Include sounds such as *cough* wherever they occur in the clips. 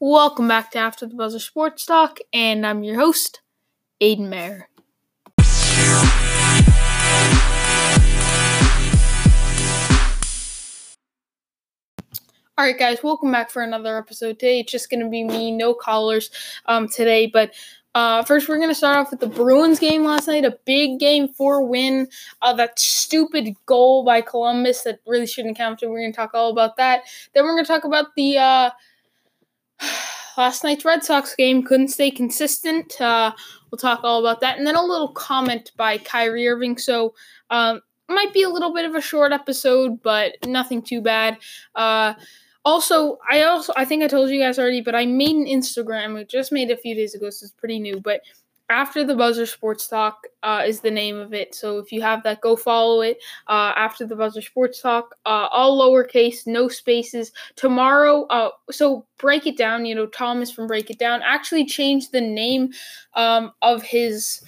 Welcome back to After the Buzzer Sports Talk, and I'm your host, Aiden Mayer. All right, guys, welcome back for another episode. Today it's just going to be me, no callers um, today. But uh, first, we're going to start off with the Bruins game last night. A big game four win. Uh, that stupid goal by Columbus that really shouldn't count. We're going to talk all about that. Then we're going to talk about the uh, *sighs* last night's Red Sox game. Couldn't stay consistent. Uh, we'll talk all about that. And then a little comment by Kyrie Irving. So, um, might be a little bit of a short episode, but nothing too bad. Uh, also, I also I think I told you guys already, but I made an Instagram. I just made a few days ago, so it's pretty new. But after the buzzer sports talk uh, is the name of it. So if you have that, go follow it. Uh, after the buzzer sports talk, uh, all lowercase, no spaces. Tomorrow, uh, so break it down. You know, Thomas from Break It Down actually changed the name um, of his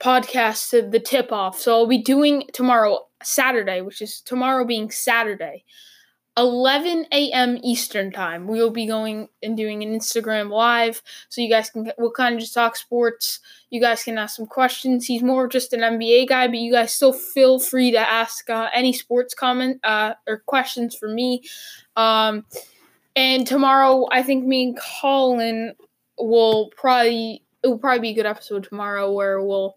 podcast to the tip off. So I'll be doing tomorrow, Saturday, which is tomorrow being Saturday. 11 a.m. Eastern time. We will be going and doing an Instagram live, so you guys can we'll kind of just talk sports. You guys can ask some questions. He's more just an NBA guy, but you guys still feel free to ask uh, any sports comment uh, or questions for me. Um, and tomorrow, I think me and Colin will probably it will probably be a good episode tomorrow where we'll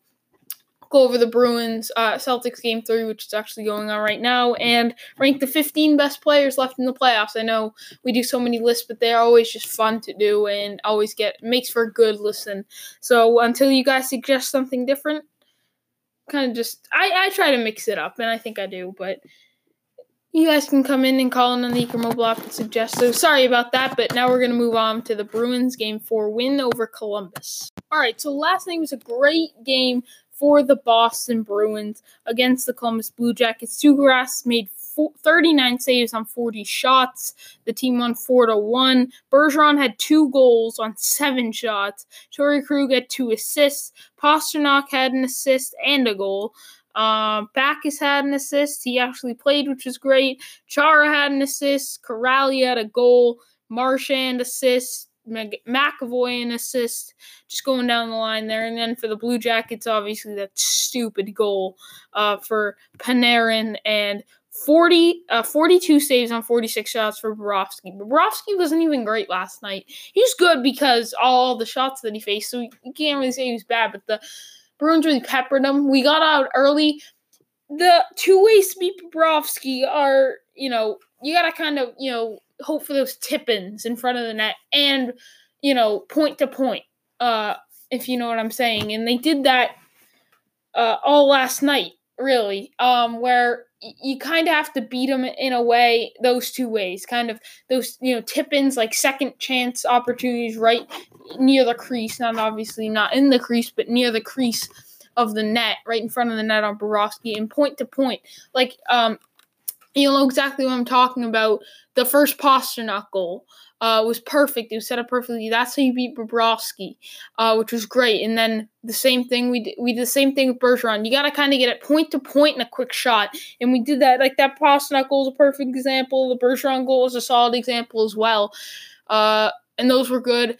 go over the Bruins uh, Celtics game three, which is actually going on right now, and rank the 15 best players left in the playoffs. I know we do so many lists, but they're always just fun to do and always get makes for a good listen. So until you guys suggest something different, kind of just I, I try to mix it up, and I think I do, but. You guys can come in and call in on the Anchor mobile app and suggest. So sorry about that, but now we're gonna move on to the Bruins game four win over Columbus. All right, so last night was a great game for the Boston Bruins against the Columbus Blue Jackets. Tuukka Rask made 39 saves on 40 shots. The team won 4 to 1. Bergeron had two goals on seven shots. Torey Krug had two assists. Pastrnak had an assist and a goal. Um, Backes had an assist. He actually played, which was great. Chara had an assist. Kuraly had a goal. Marchand assist. McAvoy an assist, just going down the line there. And then for the Blue Jackets, obviously that stupid goal uh, for Panarin and 40, uh, 42 saves on 46 shots for Bobrovsky. Bobrovsky wasn't even great last night. He was good because all the shots that he faced, so you can't really say he was bad, but the Bruins really peppered him. We got out early. The two ways to beat Bobrovsky are, you know, you got to kind of, you know, hope for those tip-ins in front of the net and you know point to point uh if you know what i'm saying. And they did that uh all last night really um where you kind of have to beat them in a way those two ways kind of those you know tip-ins like second chance opportunities right near the crease not obviously not in the crease but near the crease of the net right in front of the net on Bobrovsky and point to point like um you know exactly what I'm talking about. The first Pastrnak goal uh, was perfect. It was set up perfectly. That's how you beat Bobrovsky, uh, which was great. And then the same thing we did, we did the same thing with Bergeron. You got to kind of get it point to point in a quick shot, and we did that. Like that Pastrnak goal is a perfect example. The Bergeron goal is a solid example as well. Uh, and those were good.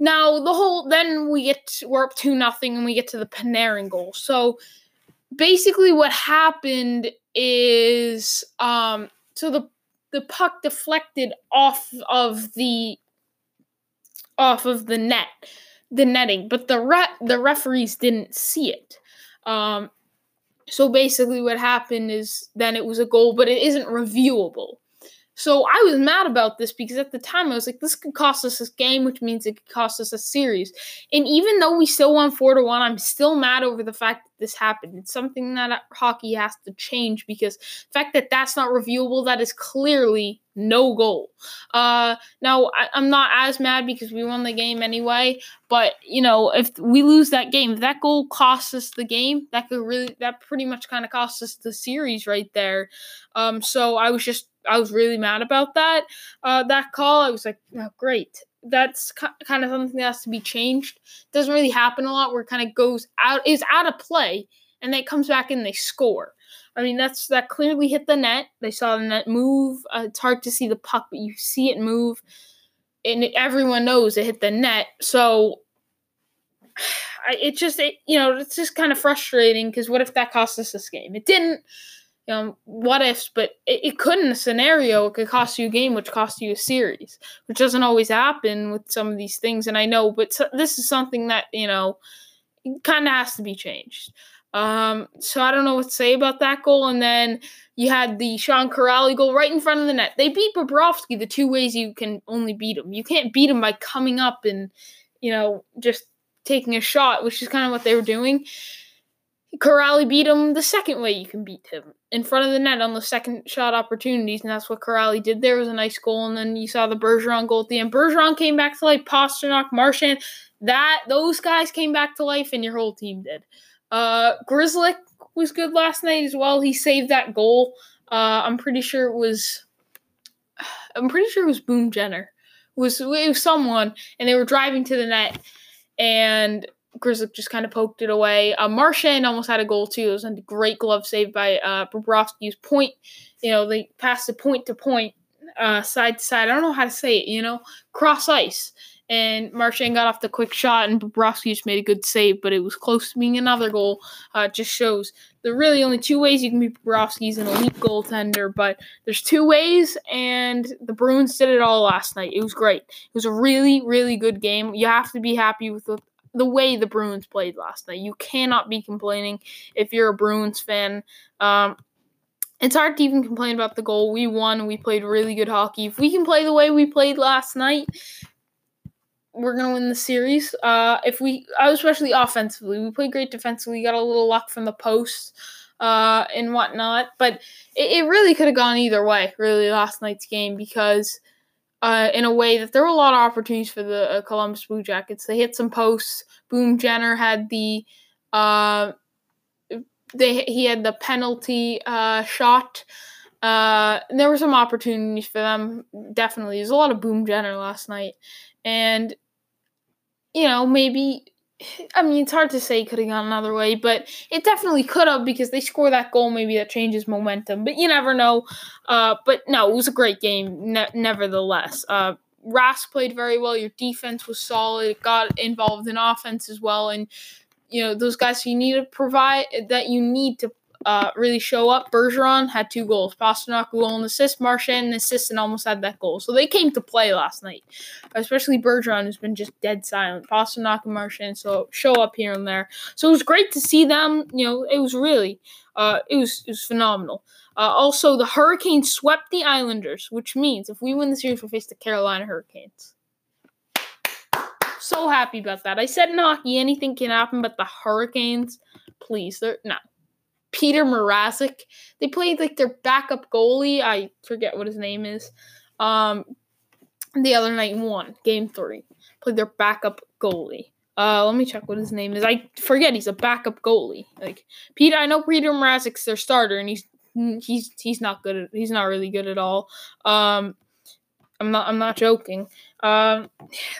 Now the whole then we get we're up two nothing and we get to the Panarin goal. So basically what happened is um so the the puck deflected off of the off of the net the netting but the re- the referees didn't see it. Um so basically what happened is then it was a goal but it isn't reviewable so I was mad about this because at the time I was like, this could cost us this game, which means it could cost us a series. And even though we still won four to one, I'm still mad over the fact that this happened. It's something that hockey has to change because the fact that that's not reviewable, that is clearly no goal. Uh, now I, am not as mad because we won the game anyway. But you know, if we lose that game, if that goal costs us the game, that could really, that pretty much kind of costs us the series right there. Um, so I was just I was really mad about that uh, that call. I was like, oh, great. That's kind of something that has to be changed. Doesn't really happen a lot where it kind of goes out is out of play and then it comes back and they score. I mean, that's that clearly hit the net. They saw the net move. Uh, it's hard to see the puck, but you see it move. and everyone knows it hit the net. So *sighs* it just it, you know it's just kind of frustrating because what if that cost us this game? It didn't. You know, what ifs, but it, it could in a scenario. It could cost you a game, which cost you a series, which doesn't always happen with some of these things. And I know, but so, this is something that you know kind of has to be changed. Um, so I don't know what to say about that goal. And then you had the Sean Kuraly goal right in front of the net. They beat Bobrovsky the two ways you can only beat him. You can't beat him by coming up and you know just taking a shot, which is kind of what they were doing. Kuraly beat him the second way you can beat him in front of the net on the second shot opportunities, and that's what Kuraly did. There was a nice goal, and then you saw the Bergeron goal at the end. Bergeron came back to life. Pastrnak, Marchand, that those guys came back to life, and your whole team did. Uh, Grzelcyk was good last night as well. He saved that goal. Uh, I'm pretty sure it was. *sighs* I'm pretty sure it was Boone Jenner. It was it was someone, and they were driving to the net, and Grzelcyk just kind of poked it away. Uh, almost had a goal too. It was a great glove save by uh, Bobrovsky's point. You know, they passed it point to point, uh, side to side. I don't know how to say it. You know, cross ice. And Marchand got off the quick shot, and Bobrovsky just made a good save, but it was close to being another goal. Uh, just shows there really only two ways you can be Bobrovsky's an elite goaltender, but there's two ways, and the Bruins did it all last night. It was great. It was a really, really good game. You have to be happy with the way the Bruins played last night. You cannot be complaining if you're a Bruins fan. Um, it's hard to even complain about the goal. We won. We played really good hockey. If we can play the way we played last night, we're gonna win the series. Uh, if we, especially offensively, we played great defensively. Got a little luck from the post uh, and whatnot, but it, it really could have gone either way. Really, last night's game because uh, in a way that there were a lot of opportunities for the uh, Columbus Blue Jackets. They hit some posts. Boone Jenner had the uh, they he had the penalty uh, shot. Uh, there were some opportunities for them. Definitely, there's a lot of Boone Jenner last night, and you know maybe I mean, it's hard to say could have gone another way, but it definitely could have because they score that goal. Maybe that changes momentum, but you never know. Uh, but no, it was a great game, ne- nevertheless. Uh, Rask played very well. Your defense was solid. It got involved in offense as well, and you know those guys you need to provide that you need to uh, really show up. Bergeron had two goals. Pastrnak a goal and assist. Marchand an assist and almost had that goal. So they came to play last night. Especially Bergeron, who's been just dead silent. Pastrnak and Marchand so show up here and there. So it was great to see them. You know, it was really, uh, it was it was phenomenal. Uh, also, the Hurricanes swept the Islanders, which means if we win the series, we face the Carolina Hurricanes. So happy about that. I said in hockey, anything can happen, but the Hurricanes, please, they're no. Peter Mrazek. They played like their backup goalie. I forget what his name is. Um, the other night won game three. Played their backup goalie. Uh, let me check what his name is. I forget he's a backup goalie. Like Peter, I know Peter Mrazek's their starter, and he's he's he's not good. At, he's not really good at all. Um, I'm not I'm not joking. Um,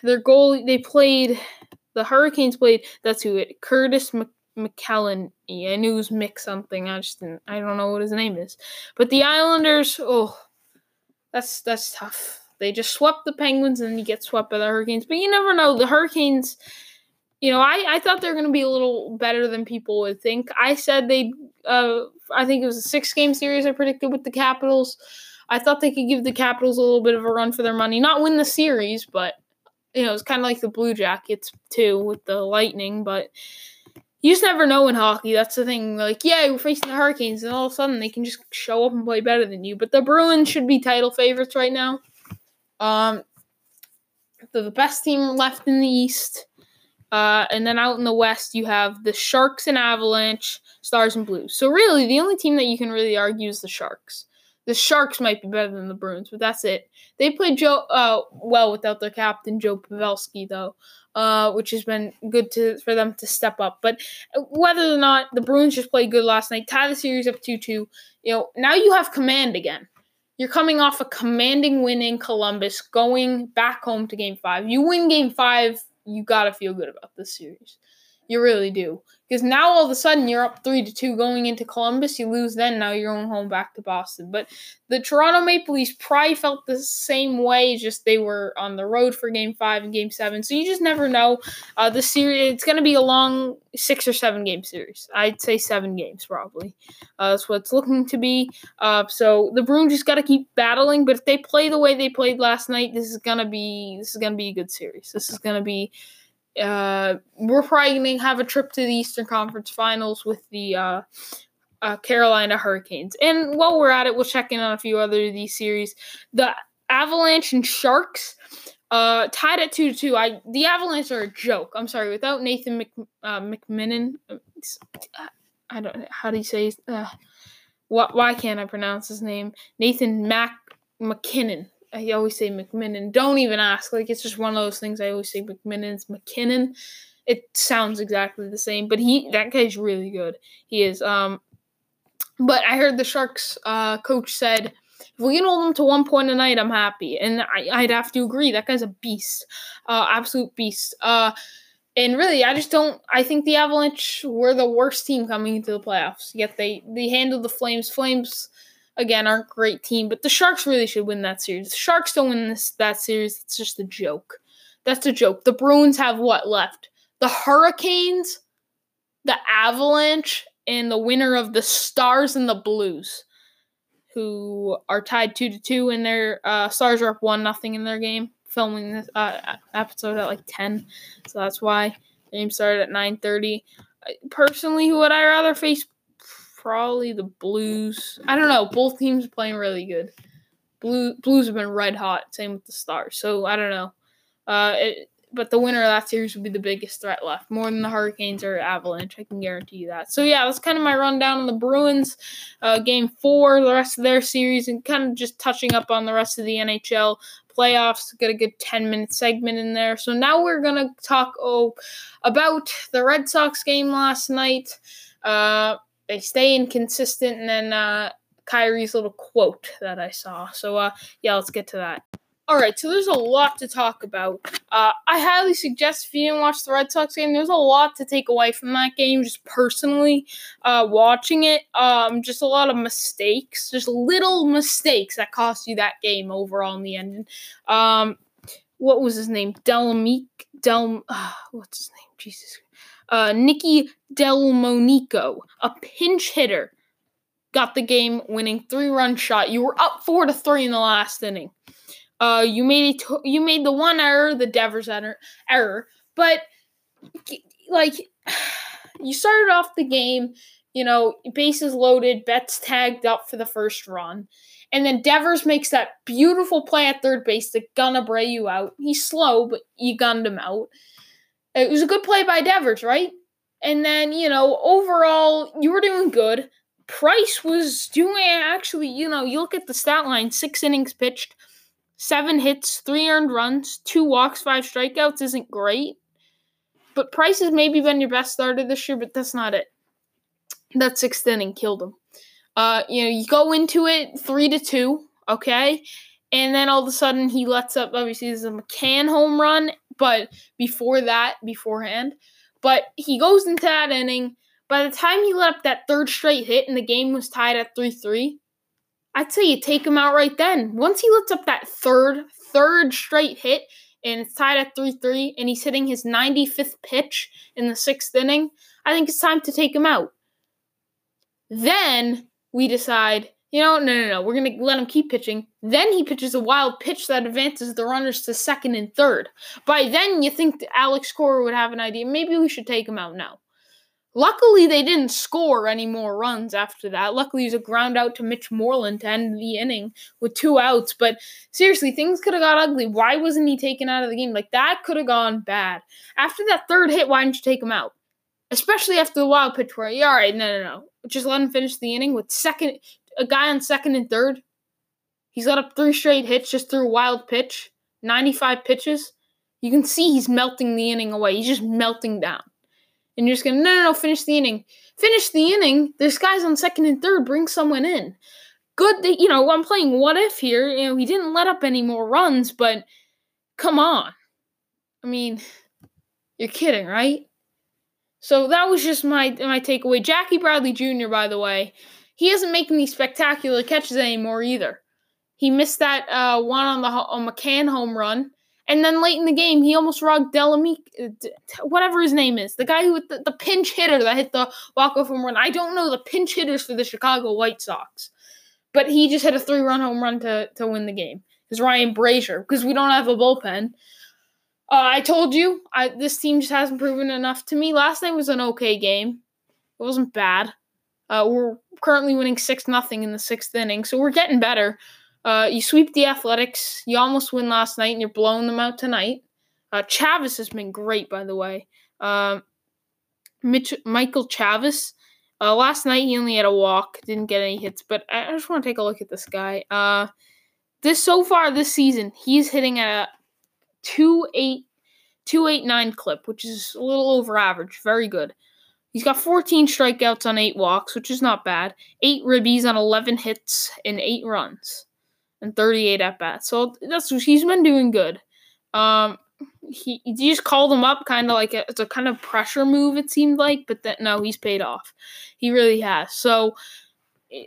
their goalie they played. The Hurricanes played. That's who it. Curtis Mc, McKellen. I knew it was Mick something. I just didn't, I don't know what his name is. But the Islanders, oh, that's that's tough. They just swept the Penguins and you get swept by the Hurricanes. But you never know. The Hurricanes, you know, I, I thought they were going to be a little better than people would think. I said they, uh, I think it was a six game series I predicted with the Capitals. I thought they could give the Capitals a little bit of a run for their money. Not win the series, but, you know, it's kind of like the Blue Jackets, too, with the Lightning. But you just never know in hockey. That's the thing. Like, yeah, we're facing the Hurricanes, and all of a sudden they can just show up and play better than you. But the Bruins should be title favorites right now. Um, they're the best team left in the East. Uh, and then out in the West, you have the Sharks and Avalanche, Stars and Blues. So really, the only team that you can really argue is the Sharks. The Sharks might be better than the Bruins, but that's it. They played Joe uh, well without their captain Joe Pavelski, though uh, which has been good to for them to step up. But whether or not the Bruins just played good last night, tie the series up two two. You know, now you have command again. You're coming off a commanding win in Columbus, going back home to Game Five. You win Game Five, you gotta feel good about this series. You really do. Because now all of a sudden you're up three to two going into Columbus. You lose then. Now you're going home back to Boston. But the Toronto Maple Leafs probably felt the same way. Just they were on the road for Game Five and Game Seven. So you just never know. Uh, the series it's going to be a long six or seven game series. I'd say seven games probably. Uh, that's what it's looking to be. Uh, so the Bruins just got to keep battling. But if they play the way they played last night, this is gonna be this is gonna be a good series. This is gonna be uh, we're probably going to have a trip to the Eastern Conference Finals with the uh, uh, Carolina Hurricanes. And while we're at it, we'll check in on a few other of these series. The Avalanche and Sharks uh, tied at two to two. I the Avalanche are a joke. I'm sorry. Without Nathan Mc, uh, McMinnon, I don't. How do you say? Uh, why, why can't I pronounce his name? Nathan Mac MacKinnon. I always say McMinnon. Don't even ask. Like it's just one of those things I always say McMinnon's McKinnon. It sounds exactly the same, but he that guy's really good. He is. Um but I heard the Sharks uh coach said if we can hold them to one point a night, I'm happy. And I, I'd have to agree. That guy's a beast. Uh absolute beast. Uh and really, I just don't. I think the Avalanche were the worst team coming into the playoffs. Yet they they handled the Flames. Flames again aren't great team, but the Sharks really should win that series. The Sharks don't win this that series. It's just a joke. That's a joke. The Bruins have what left? The Hurricanes, the Avalanche, and the winner of the Stars and the Blues, who are tied two to two, and their uh, Stars are up one nothing in their game. Filming this uh, episode at like ten, so that's why the game started at nine thirty. Personally, who would I rather face? Probably the Blues. I don't know. Both teams are playing really good. Blue Blues have been red hot. Same with the Stars. So I don't know. Uh, it, but the winner of that series would be the biggest threat left, more than the Hurricanes or Avalanche. I can guarantee you that. So yeah, that's kind of my rundown on the Bruins, uh, game four, the rest of their series, and kind of just touching up on the rest of the NHL playoffs. Got a good ten minute segment in there. So now we're gonna talk oh about the Red Sox game last night. Uh, they stay inconsistent, and then uh, Kyrie's little quote that I saw. So uh, yeah, let's get to that. All right, so there's a lot to talk about. Uh, I highly suggest if you didn't watch the Red Sox game, there's a lot to take away from that game. Just personally, uh, watching it, um, just a lot of mistakes, just little mistakes that cost you that game overall in the end. Um, what was his name? Delamique Del. Uh, what's his name? Jesus uh, Nicky Delmonico, a pinch hitter, got the game winning three run shot. You were up four to three in the last inning. Uh, you made it. you made the one error, the Devers error, error, but like *sighs* you started off the game, you know, bases loaded, Betts tagged up for the first run. And then Devers makes that beautiful play at third base to gun Abreu out. He's slow, but you gunned him out. It was a good play by Devers, right? And then, you know, overall, you were doing good. Price was doing actually, you know, you look at the stat line six innings pitched, seven hits, three earned runs, two walks, five strikeouts isn't great. But Price has maybe been your best starter this year, but that's not it. That sixth inning killed him. Uh, you know, you go into it three to two, okay? And then all of a sudden he lets up obviously this is a McCann home run but before that, beforehand. But he goes into that inning. By the time he let up that third straight hit and the game was tied at 3 3, I'd say you take him out right then. Once he lets up that third, third straight hit and it's tied at 3 3 and he's hitting his 95th pitch in the sixth inning, I think it's time to take him out. Then we decide you know, no, no, no. We're going to let him keep pitching. Then he pitches a wild pitch that advances the runners to second and third. By then, you think Alex Cora would have an idea. Maybe we should take him out now. Luckily, they didn't score any more runs after that. Luckily, it was a ground out to Mitch Moreland to end the inning with two outs. But seriously, things could have got ugly. Why wasn't he taken out of the game? Like, that could have gone bad. After that third hit, why didn't you take him out? Especially after the wild pitch where, yeah, all right, no, no, no. Just let him finish the inning with second a guy on second and third. He's got up three straight hits just through a wild pitch, 95 pitches. You can see he's melting the inning away. He's just melting down. And you're just going, no, no, no, finish the inning. Finish the inning. There's guys on second and third. Bring someone in. Good that, you know, I'm playing what if here. You know, he didn't let up any more runs, but come on. I mean, you're kidding, right? So that was just my my takeaway. Jackie Bradley Jr. By the way, he isn't making these spectacular catches anymore either. He missed that uh, one on the on McCann home run, and then late in the game, he almost rocked Delamy, uh, whatever his name is, the guy who the, the pinch hitter that hit the walk off home run. I don't know the pinch hitters for the Chicago White Sox, but he just hit a three run home run to to win the game. Is Ryan Brasier because we don't have a bullpen. Uh, I told you, I this team just hasn't proven enough to me. Last night was an okay game. It wasn't bad. Uh, we're currently winning six nothing in the sixth inning, so we're getting better. Uh, you sweep the Athletics. You almost win last night, and you're blowing them out tonight. Uh, Chavis has been great, by the way. Uh, Mitch, Michael Chavis. Uh, last night he only had a walk, didn't get any hits, but I, I just want to take a look at this guy. Uh, this so far this season, he's hitting at a two eight two eight nine clip, which is a little over average. Very good. He's got 14 strikeouts on eight walks, which is not bad. Eight ribbies on 11 hits and eight runs and 38 at bats. So that's he's been doing good. Um, he, he just called him up kind of like a, it's a kind of pressure move it seemed like, but that no, he's paid off. He really has. So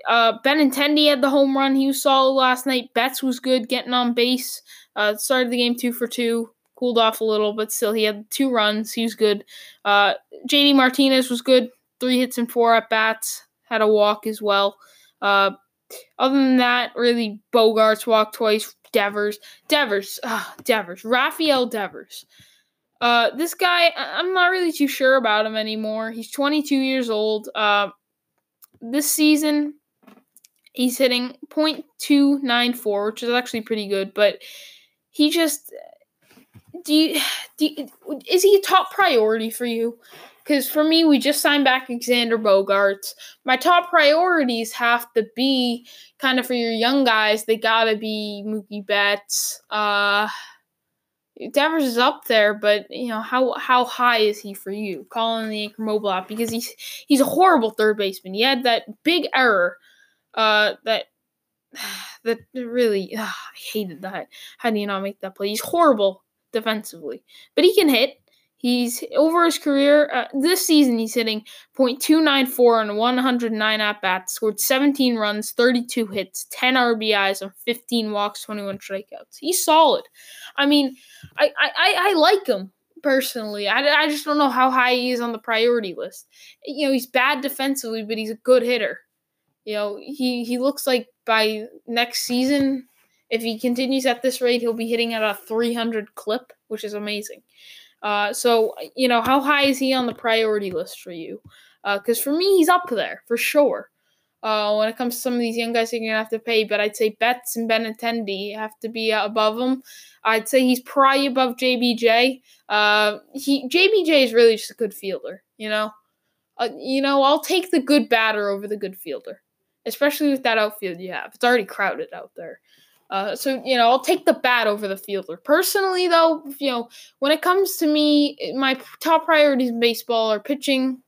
uh, Benintendi had the home run. He was solid last night. Betts was good, getting on base. Uh, started the game two for two. Cooled off a little, but still he had two runs. He was good. Uh, JD Martinez was good. Three hits and four at bats. Had a walk as well. Uh, other than that, really, Bogaerts walked twice. Devers, Devers, uh, Devers, Rafael Devers. Uh, this guy, I'm not really too sure about him anymore. He's 22 years old. Uh, this season, he's hitting .294, which is actually pretty good. But he just, do you, do you, is he a top priority for you? Because for me, we just signed back Xander Bogaerts. My top priorities have to be kind of for your young guys. They gotta be Mookie Betts. Uh, Devers is up there, but you know how how high is he for you? Calling the Anchor Mobile app because he's he's a horrible third baseman. He had that big error, uh, that *sighs* that really I hated that. How do you not make that play? He's horrible defensively, but he can hit. He's over his career uh, this season. He's hitting .294 on 109 at bats, scored 17 runs, 32 hits, 10 RBIs and 15 walks, 21 strikeouts. He's solid. I mean, I I, I like him personally. I, I just don't know how high he is on the priority list. You know, he's bad defensively, but he's a good hitter. You know, he he looks like by next season, if he continues at this rate, he'll be hitting at a 300 clip, which is amazing. Uh, so you know, how high is he on the priority list for you? Because uh, for me, he's up there for sure. Uh, when it comes to some of these young guys, you're gonna have to pay. But I'd say Betts and Benintendi have to be above him. I'd say he's probably above JBJ. Uh, he JBJ is really just a good fielder. You know, uh, you know, I'll take the good batter over the good fielder, especially with that outfield you have. It's already crowded out there. Uh, so you know, I'll take the bat over the fielder. Personally, though, you know, when it comes to me, my top priorities in baseball are pitching,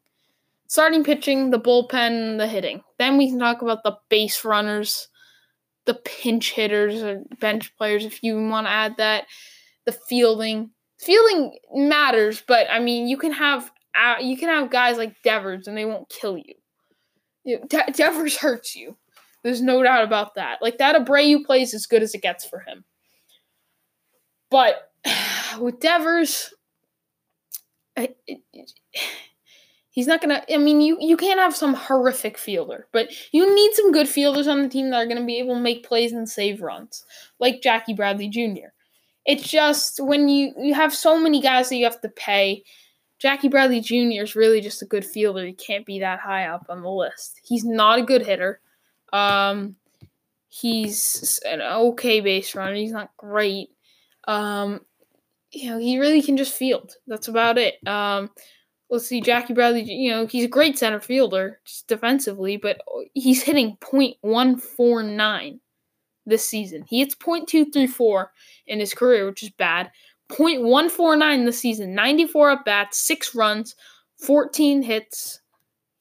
starting pitching, the bullpen, the hitting. Then we can talk about the base runners, the pinch hitters, or bench players, if you want to add that. The fielding, fielding matters, but I mean, you can have uh, you can have guys like Devers, and they won't kill you. De- Devers hurts you. There's no doubt about that. Like that Abreu plays as good as it gets for him. But *sighs* with Devers, it, *sighs* he's not gonna. I mean, you you can't have some horrific fielder, but you need some good fielders on the team that are gonna be able to make plays and save runs, like Jackie Bradley Jr. It's just when you you have so many guys that you have to pay. Jackie Bradley Jr. is really just a good fielder. He can't be that high up on the list. He's not a good hitter. Um, he's an okay base runner. He's not great. Um, you know, he really can just field. That's about it. Um, let's see, Jackie Bradley. You know, he's a great center fielder, just defensively, but he's hitting .149 this season. He hits .234 in his career, which is bad. .149 this season. 94 at bats, six runs, 14 hits,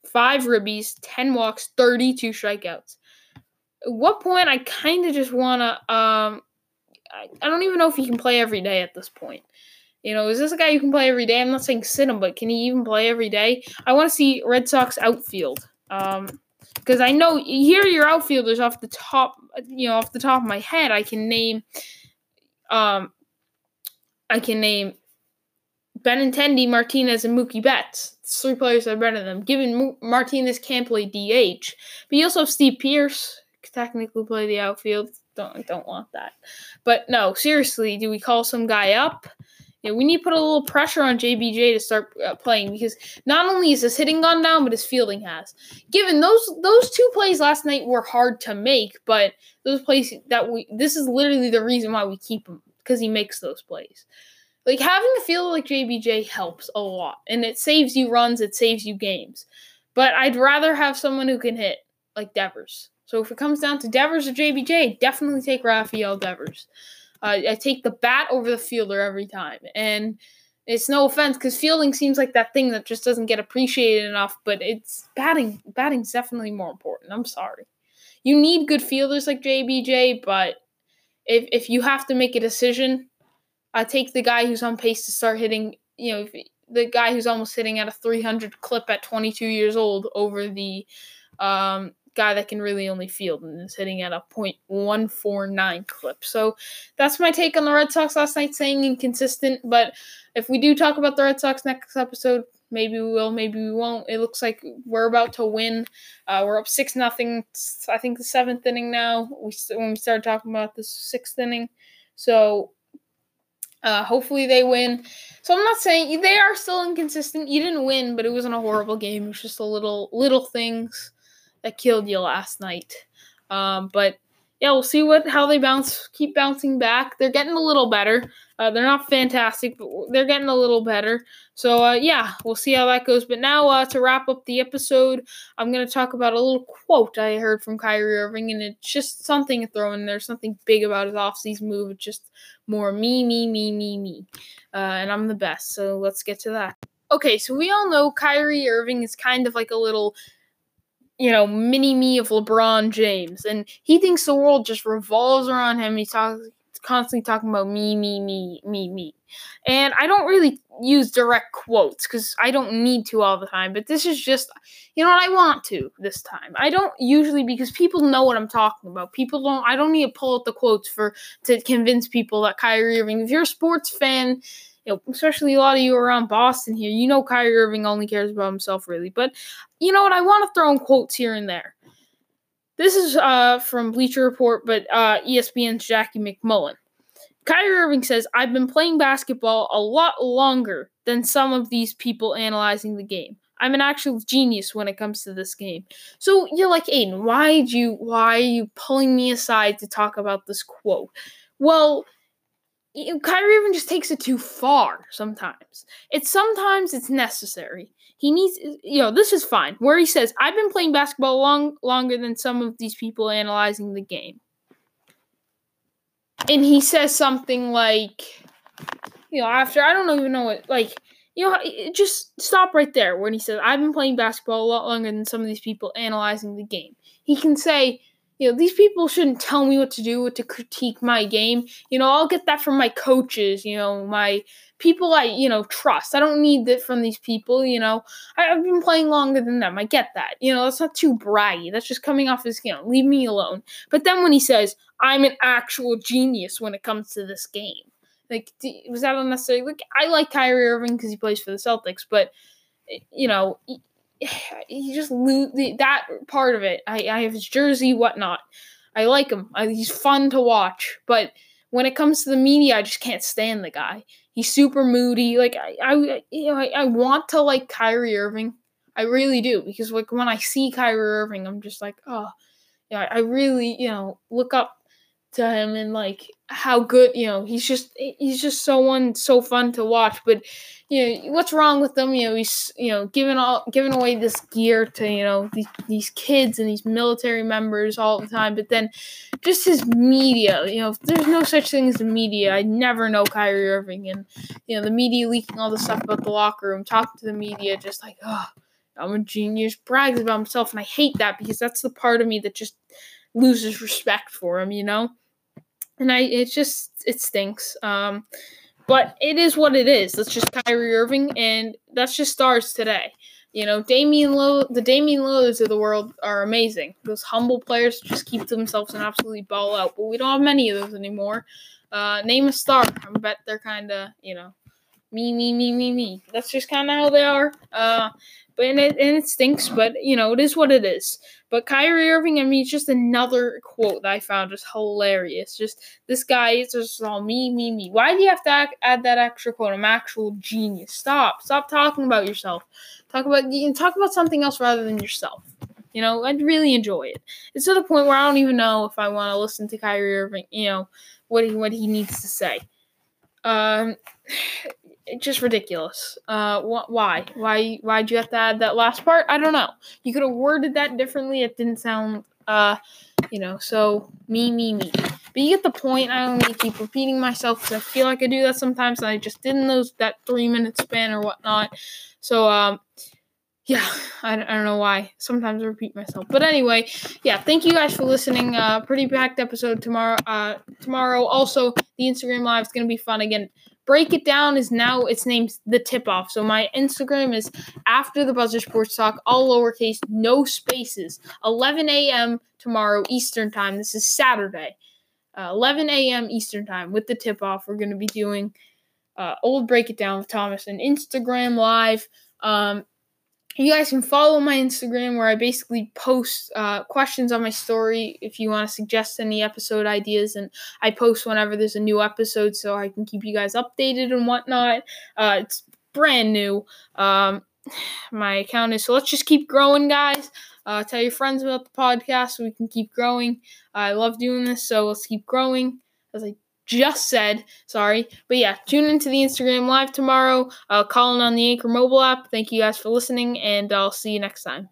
five ribbies, 10 walks, 32 strikeouts. At what point I kind of just want to um I, I don't even know if he can play every day at this point. You know, is this a guy you can play every day? I'm not saying sit him, but can he even play every day? I want to see Red Sox outfield. Um, because I know here your outfielders off the top, you know, off the top of my head, I can name, um, I can name Benintendi, Martinez, and Mookie Betts. Three players that are better than them. Given Martinez can't play DH, but you also have Steve Pearce technically play the outfield. Don't don't want that. But no, seriously, do we call some guy up? Yeah, we need to put a little pressure on JBJ to start uh, playing because not only is his hitting gone down, but his fielding has. Given those those two plays last night were hard to make, but those plays that we this is literally the reason why we keep him because he makes those plays. Like having a fielder like JBJ helps a lot, and it saves you runs, it saves you games. But I'd rather have someone who can hit like Devers. So if it comes down to Devers or JBJ, definitely take Rafael Devers. Uh, I take the bat over the fielder every time. And it's no offense because fielding seems like that thing that just doesn't get appreciated enough, but it's batting. Batting's definitely more important. I'm sorry. You need good fielders like JBJ, but if if you have to make a decision, I take the guy who's on pace to start hitting. You know, the guy who's almost hitting at a 300 clip at 22 years old over the um, guy that can really only field and is hitting at a .149 clip. So that's my take on the Red Sox last night, saying inconsistent. But if we do talk about the Red Sox next episode, maybe we will, maybe we won't. It looks like we're about to win. Uh, we're up six nothing. I think the seventh inning now. We when we started talking about the sixth inning, so. Uh, hopefully they win. So I'm not saying they are still inconsistent. You didn't win, but it wasn't a horrible game. It was just a little little things that killed you last night. Um, but yeah, we'll see what how they bounce, keep bouncing back. They're getting a little better. Uh, they're not fantastic, but they're getting a little better. So uh, yeah, we'll see how that goes. But now uh, to wrap up the episode, I'm gonna talk about a little quote I heard from Kyrie Irving, and it's just something to throw in there, something big about his offseason move. It's just more me, me, me, me, me, uh, and I'm the best. So let's get to that. Okay, so we all know Kyrie Irving is kind of like a little you know, mini me of LeBron James. And he thinks the world just revolves around him. He's talk- constantly talking about me, me, me, me, me. And I don't really use direct quotes because I don't need to all the time. But this is just, you know what, I want to this time. I don't usually because people know what I'm talking about. People don't, I don't need to pull out the quotes for to convince people that Kyrie Irving, if you're a sports fan, you know, especially a lot of you around Boston here, you know Kyrie Irving only cares about himself really. But you know what? I want to throw in quotes here and there. This is uh, from Bleacher Report, but uh, ESPN's Jackie MacMullan. Kyrie Irving says, I've been playing basketball a lot longer than some of these people analyzing the game. I'm an actual genius when it comes to this game. So you're like, Aiden, why you why are you pulling me aside to talk about this quote? Well, Kyrie Irving just takes it too far sometimes. It's sometimes it's necessary. He needs, you know, this is fine. Where he says, "I've been playing basketball long longer than some of these people analyzing the game," and he says something like, you know, after I don't even know what, like, you know, just stop right there when he says, "I've been playing basketball a lot longer than some of these people analyzing the game." He can say, you know, these people shouldn't tell me what to do, to critique my game. You know, I'll get that from my coaches, you know, my people I, you know, trust. I don't need that from these people, you know. I, have been playing longer than them. I get that. You know, that's not too braggy. That's just coming off his, you know, leave me alone. But then when he says, I'm an actual genius when it comes to this game, like, was that unnecessary? Like, I like Kyrie Irving because he plays for the Celtics, but, eh, you know, *sighs* he just lose that part of it. I, I have his jersey, whatnot. I like him. I, he's fun to watch. But when it comes to the media, I just can't stand the guy. He's super moody. Like I, I you know, I, I want to like Kyrie Irving. I really do because like when I see Kyrie Irving, I'm just like, oh, yeah, I really, you know, look up to him and like how good you know he's just he's just so one so fun to watch but you know what's wrong with them you know he's you know giving all giving away this gear to you know these, these kids and these military members all the time but then just his media you know there's no such thing as the media. I never know Kyrie Irving and you know the media leaking all the stuff about the locker room. Talking to the media just like oh I'm a genius. Brags about himself and I hate that because that's the part of me that just loses respect for him, you know? And I it just it stinks. Um but it is what it is. That's just Kyrie Irving, and that's just stars today. You know, Damian Low, the Damian Lillards of the world are amazing. Those humble players just keep themselves and absolutely ball out, but we don't have many of those anymore. Uh, name a star. I bet they're kind of, you know, me, me, me, me, me. That's just kind of how they are. Uh, but and it and it stinks, but you know it is what it is. But Kyrie Irving, I mean, just another quote that I found just hilarious. Just this guy is just all me, me, me. Why do you have to add that extra quote? I'm actual genius. Stop, stop talking about yourself. Talk about you talk about something else rather than yourself. You know, I'd really enjoy it. It's to the point where I don't even know if I want to listen to Kyrie Irving. You know what he what he needs to say. Um, *sighs* just ridiculous. Uh, wh- why? Why? Why'd you have to add that last part? I don't know. You could have worded that differently. It didn't sound, uh, you know. So me, me, me. But you get the point. I to keep repeating myself because I feel like I do that sometimes, and I just did in those that three minute span or whatnot. So um, yeah, I, I don't know why. Sometimes I repeat myself. But anyway, yeah, thank you guys for listening. Uh, pretty packed episode tomorrow. Uh, tomorrow also the Instagram live is gonna be fun again. Break It Down is now its name's the tip off. So my Instagram is after the buzzer sports talk, all lowercase, no spaces. 11 a.m. tomorrow Eastern time. This is Saturday. Uh, 11 a.m. Eastern time with the tip off. We're gonna be doing uh, old Break It Down with Thomas and Instagram live. Um, you guys can follow my Instagram where I basically post uh, questions on my story if you want to suggest any episode ideas. And I post whenever there's a new episode so I can keep you guys updated and whatnot. Uh, it's brand new. Um, *sighs* my account is so let's just keep growing, guys. Uh, tell your friends about the podcast so we can keep growing. I love doing this, so let's keep growing. As I just said. Sorry. But yeah, tune into the Instagram live tomorrow. Uh, calling on the Anchor mobile app. Thank you guys for listening, and I'll see you next time.